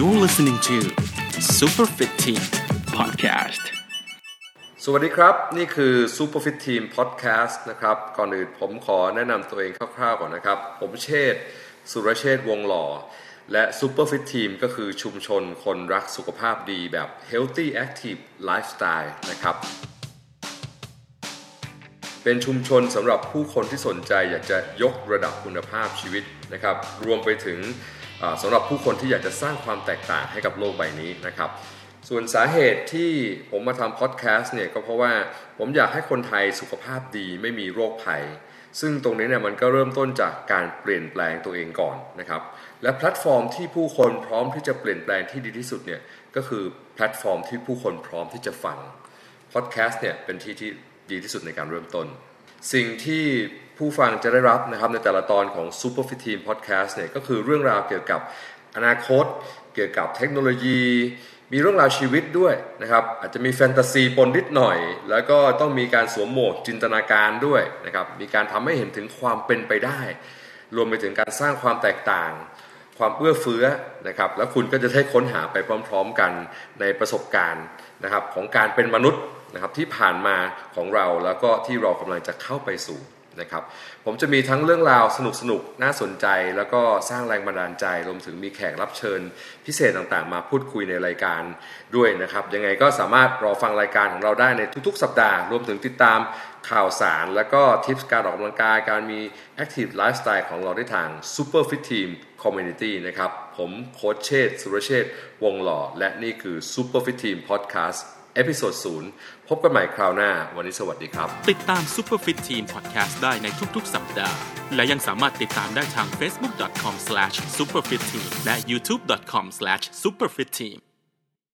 You're listening to Super Fit Team Podcast สวัสดีครับ นี่คือ Super Fit Team Podcast นะครับ ก่อนอื่นผมขอแนะนำตัวเองคร่าวๆก่อนนะครับ ผมเชษฐ์สุรเชษฐ์วงหล่อ และ Super Fit Team ก็คือชุมชนคนรักสุขภาพดีแบบ Healthy Active Lifestyle นะครับ เป็นชุมชนสำหรับผู้คนที่สนใจอยากจะยกระดับคุณภาพชีวิตนะครับ รวมไปถึง สำหรับผู้คนที่อยากจะสร้างความแตกต่างให้กับโลกใบนี้นะครับส่วนสาเหตุที่ผมมาทำพอดแคสต์เนี่ยก็เพราะว่าผมอยากให้คนไทยสุขภาพดีไม่มีโรคภัย ซึ่งตรงนี้เนี่ยมันก็เริ่มต้นจากการเปลี่ยนแปลงตัวเองก่อนนะครับและแพลตฟอร์มที่ผู้คนพร้อมที่จะเปลี่ยนแปลงที่ดีที่สุดเนี่ยก็คือแพลตฟอร์มที่ผู้คนพร้อมที่จะฟังพอดแคสต์เนี่ยเป็นที่ที่ดีที่สุดในการเริ่มต้น สิ่งที่ ผู้ฟังจะได้รับนะครับในแต่ละตอนของ Super Fit Team Podcast เนี่ยก็คือเรื่องราวเกี่ยวกับอนาคต เกี่ยวกับเทคโนโลยี มีเรื่องราวชีวิตด้วยนะครับ อาจจะมีแฟนตาซีปนนิดหน่อย แล้วก็ต้องมีการสวมโหมดจินตนาการด้วยนะครับ มีการทำให้เห็นถึงความเป็นไปได้ รวมไปถึงการสร้างความแตกต่างความเอื้อเฟื้อนะครับ แล้วคุณก็จะได้ค้นหาไปพร้อม ๆ กันในประสบการณ์นะครับของการเป็นมนุษย์นะครับที่ผ่านมาของเราแล้วก็ที่เรากำลังจะเข้าไปสู่ นะครับผมจะมีทั้งเรื่องราวสนุกๆน่าสนใจ แล้วก็สร้างแรงบันดาลใจรวมถึงมีแขกรับเชิญ พิเศษต่างๆ มาพูดคุยในรายการด้วยนะครับ ยังไงก็สามารถรอฟังรายการของเราได้ในทุกๆ สัปดาห์ รวมถึงติดตามข่าวสาร แล้วก็ทิปการออกกำลังกายการมี Active Lifestyle ของเราได้ทาง Super Fit Team Community นะครับ ผมโค้ชเชษสุรเชษวงหล่อ และนี่คือ Super Fit Team Podcast episode ศูนย์พบกันใหม่คราวหน้า วันนี้สวัสดีครับ ติดตาม Super Fit Team Podcast ได้ในทุกๆ สัปดาห์ และยังสามารถติดตามได้ทาง facebook.com/superfitteam และ youtube.com/superfitteam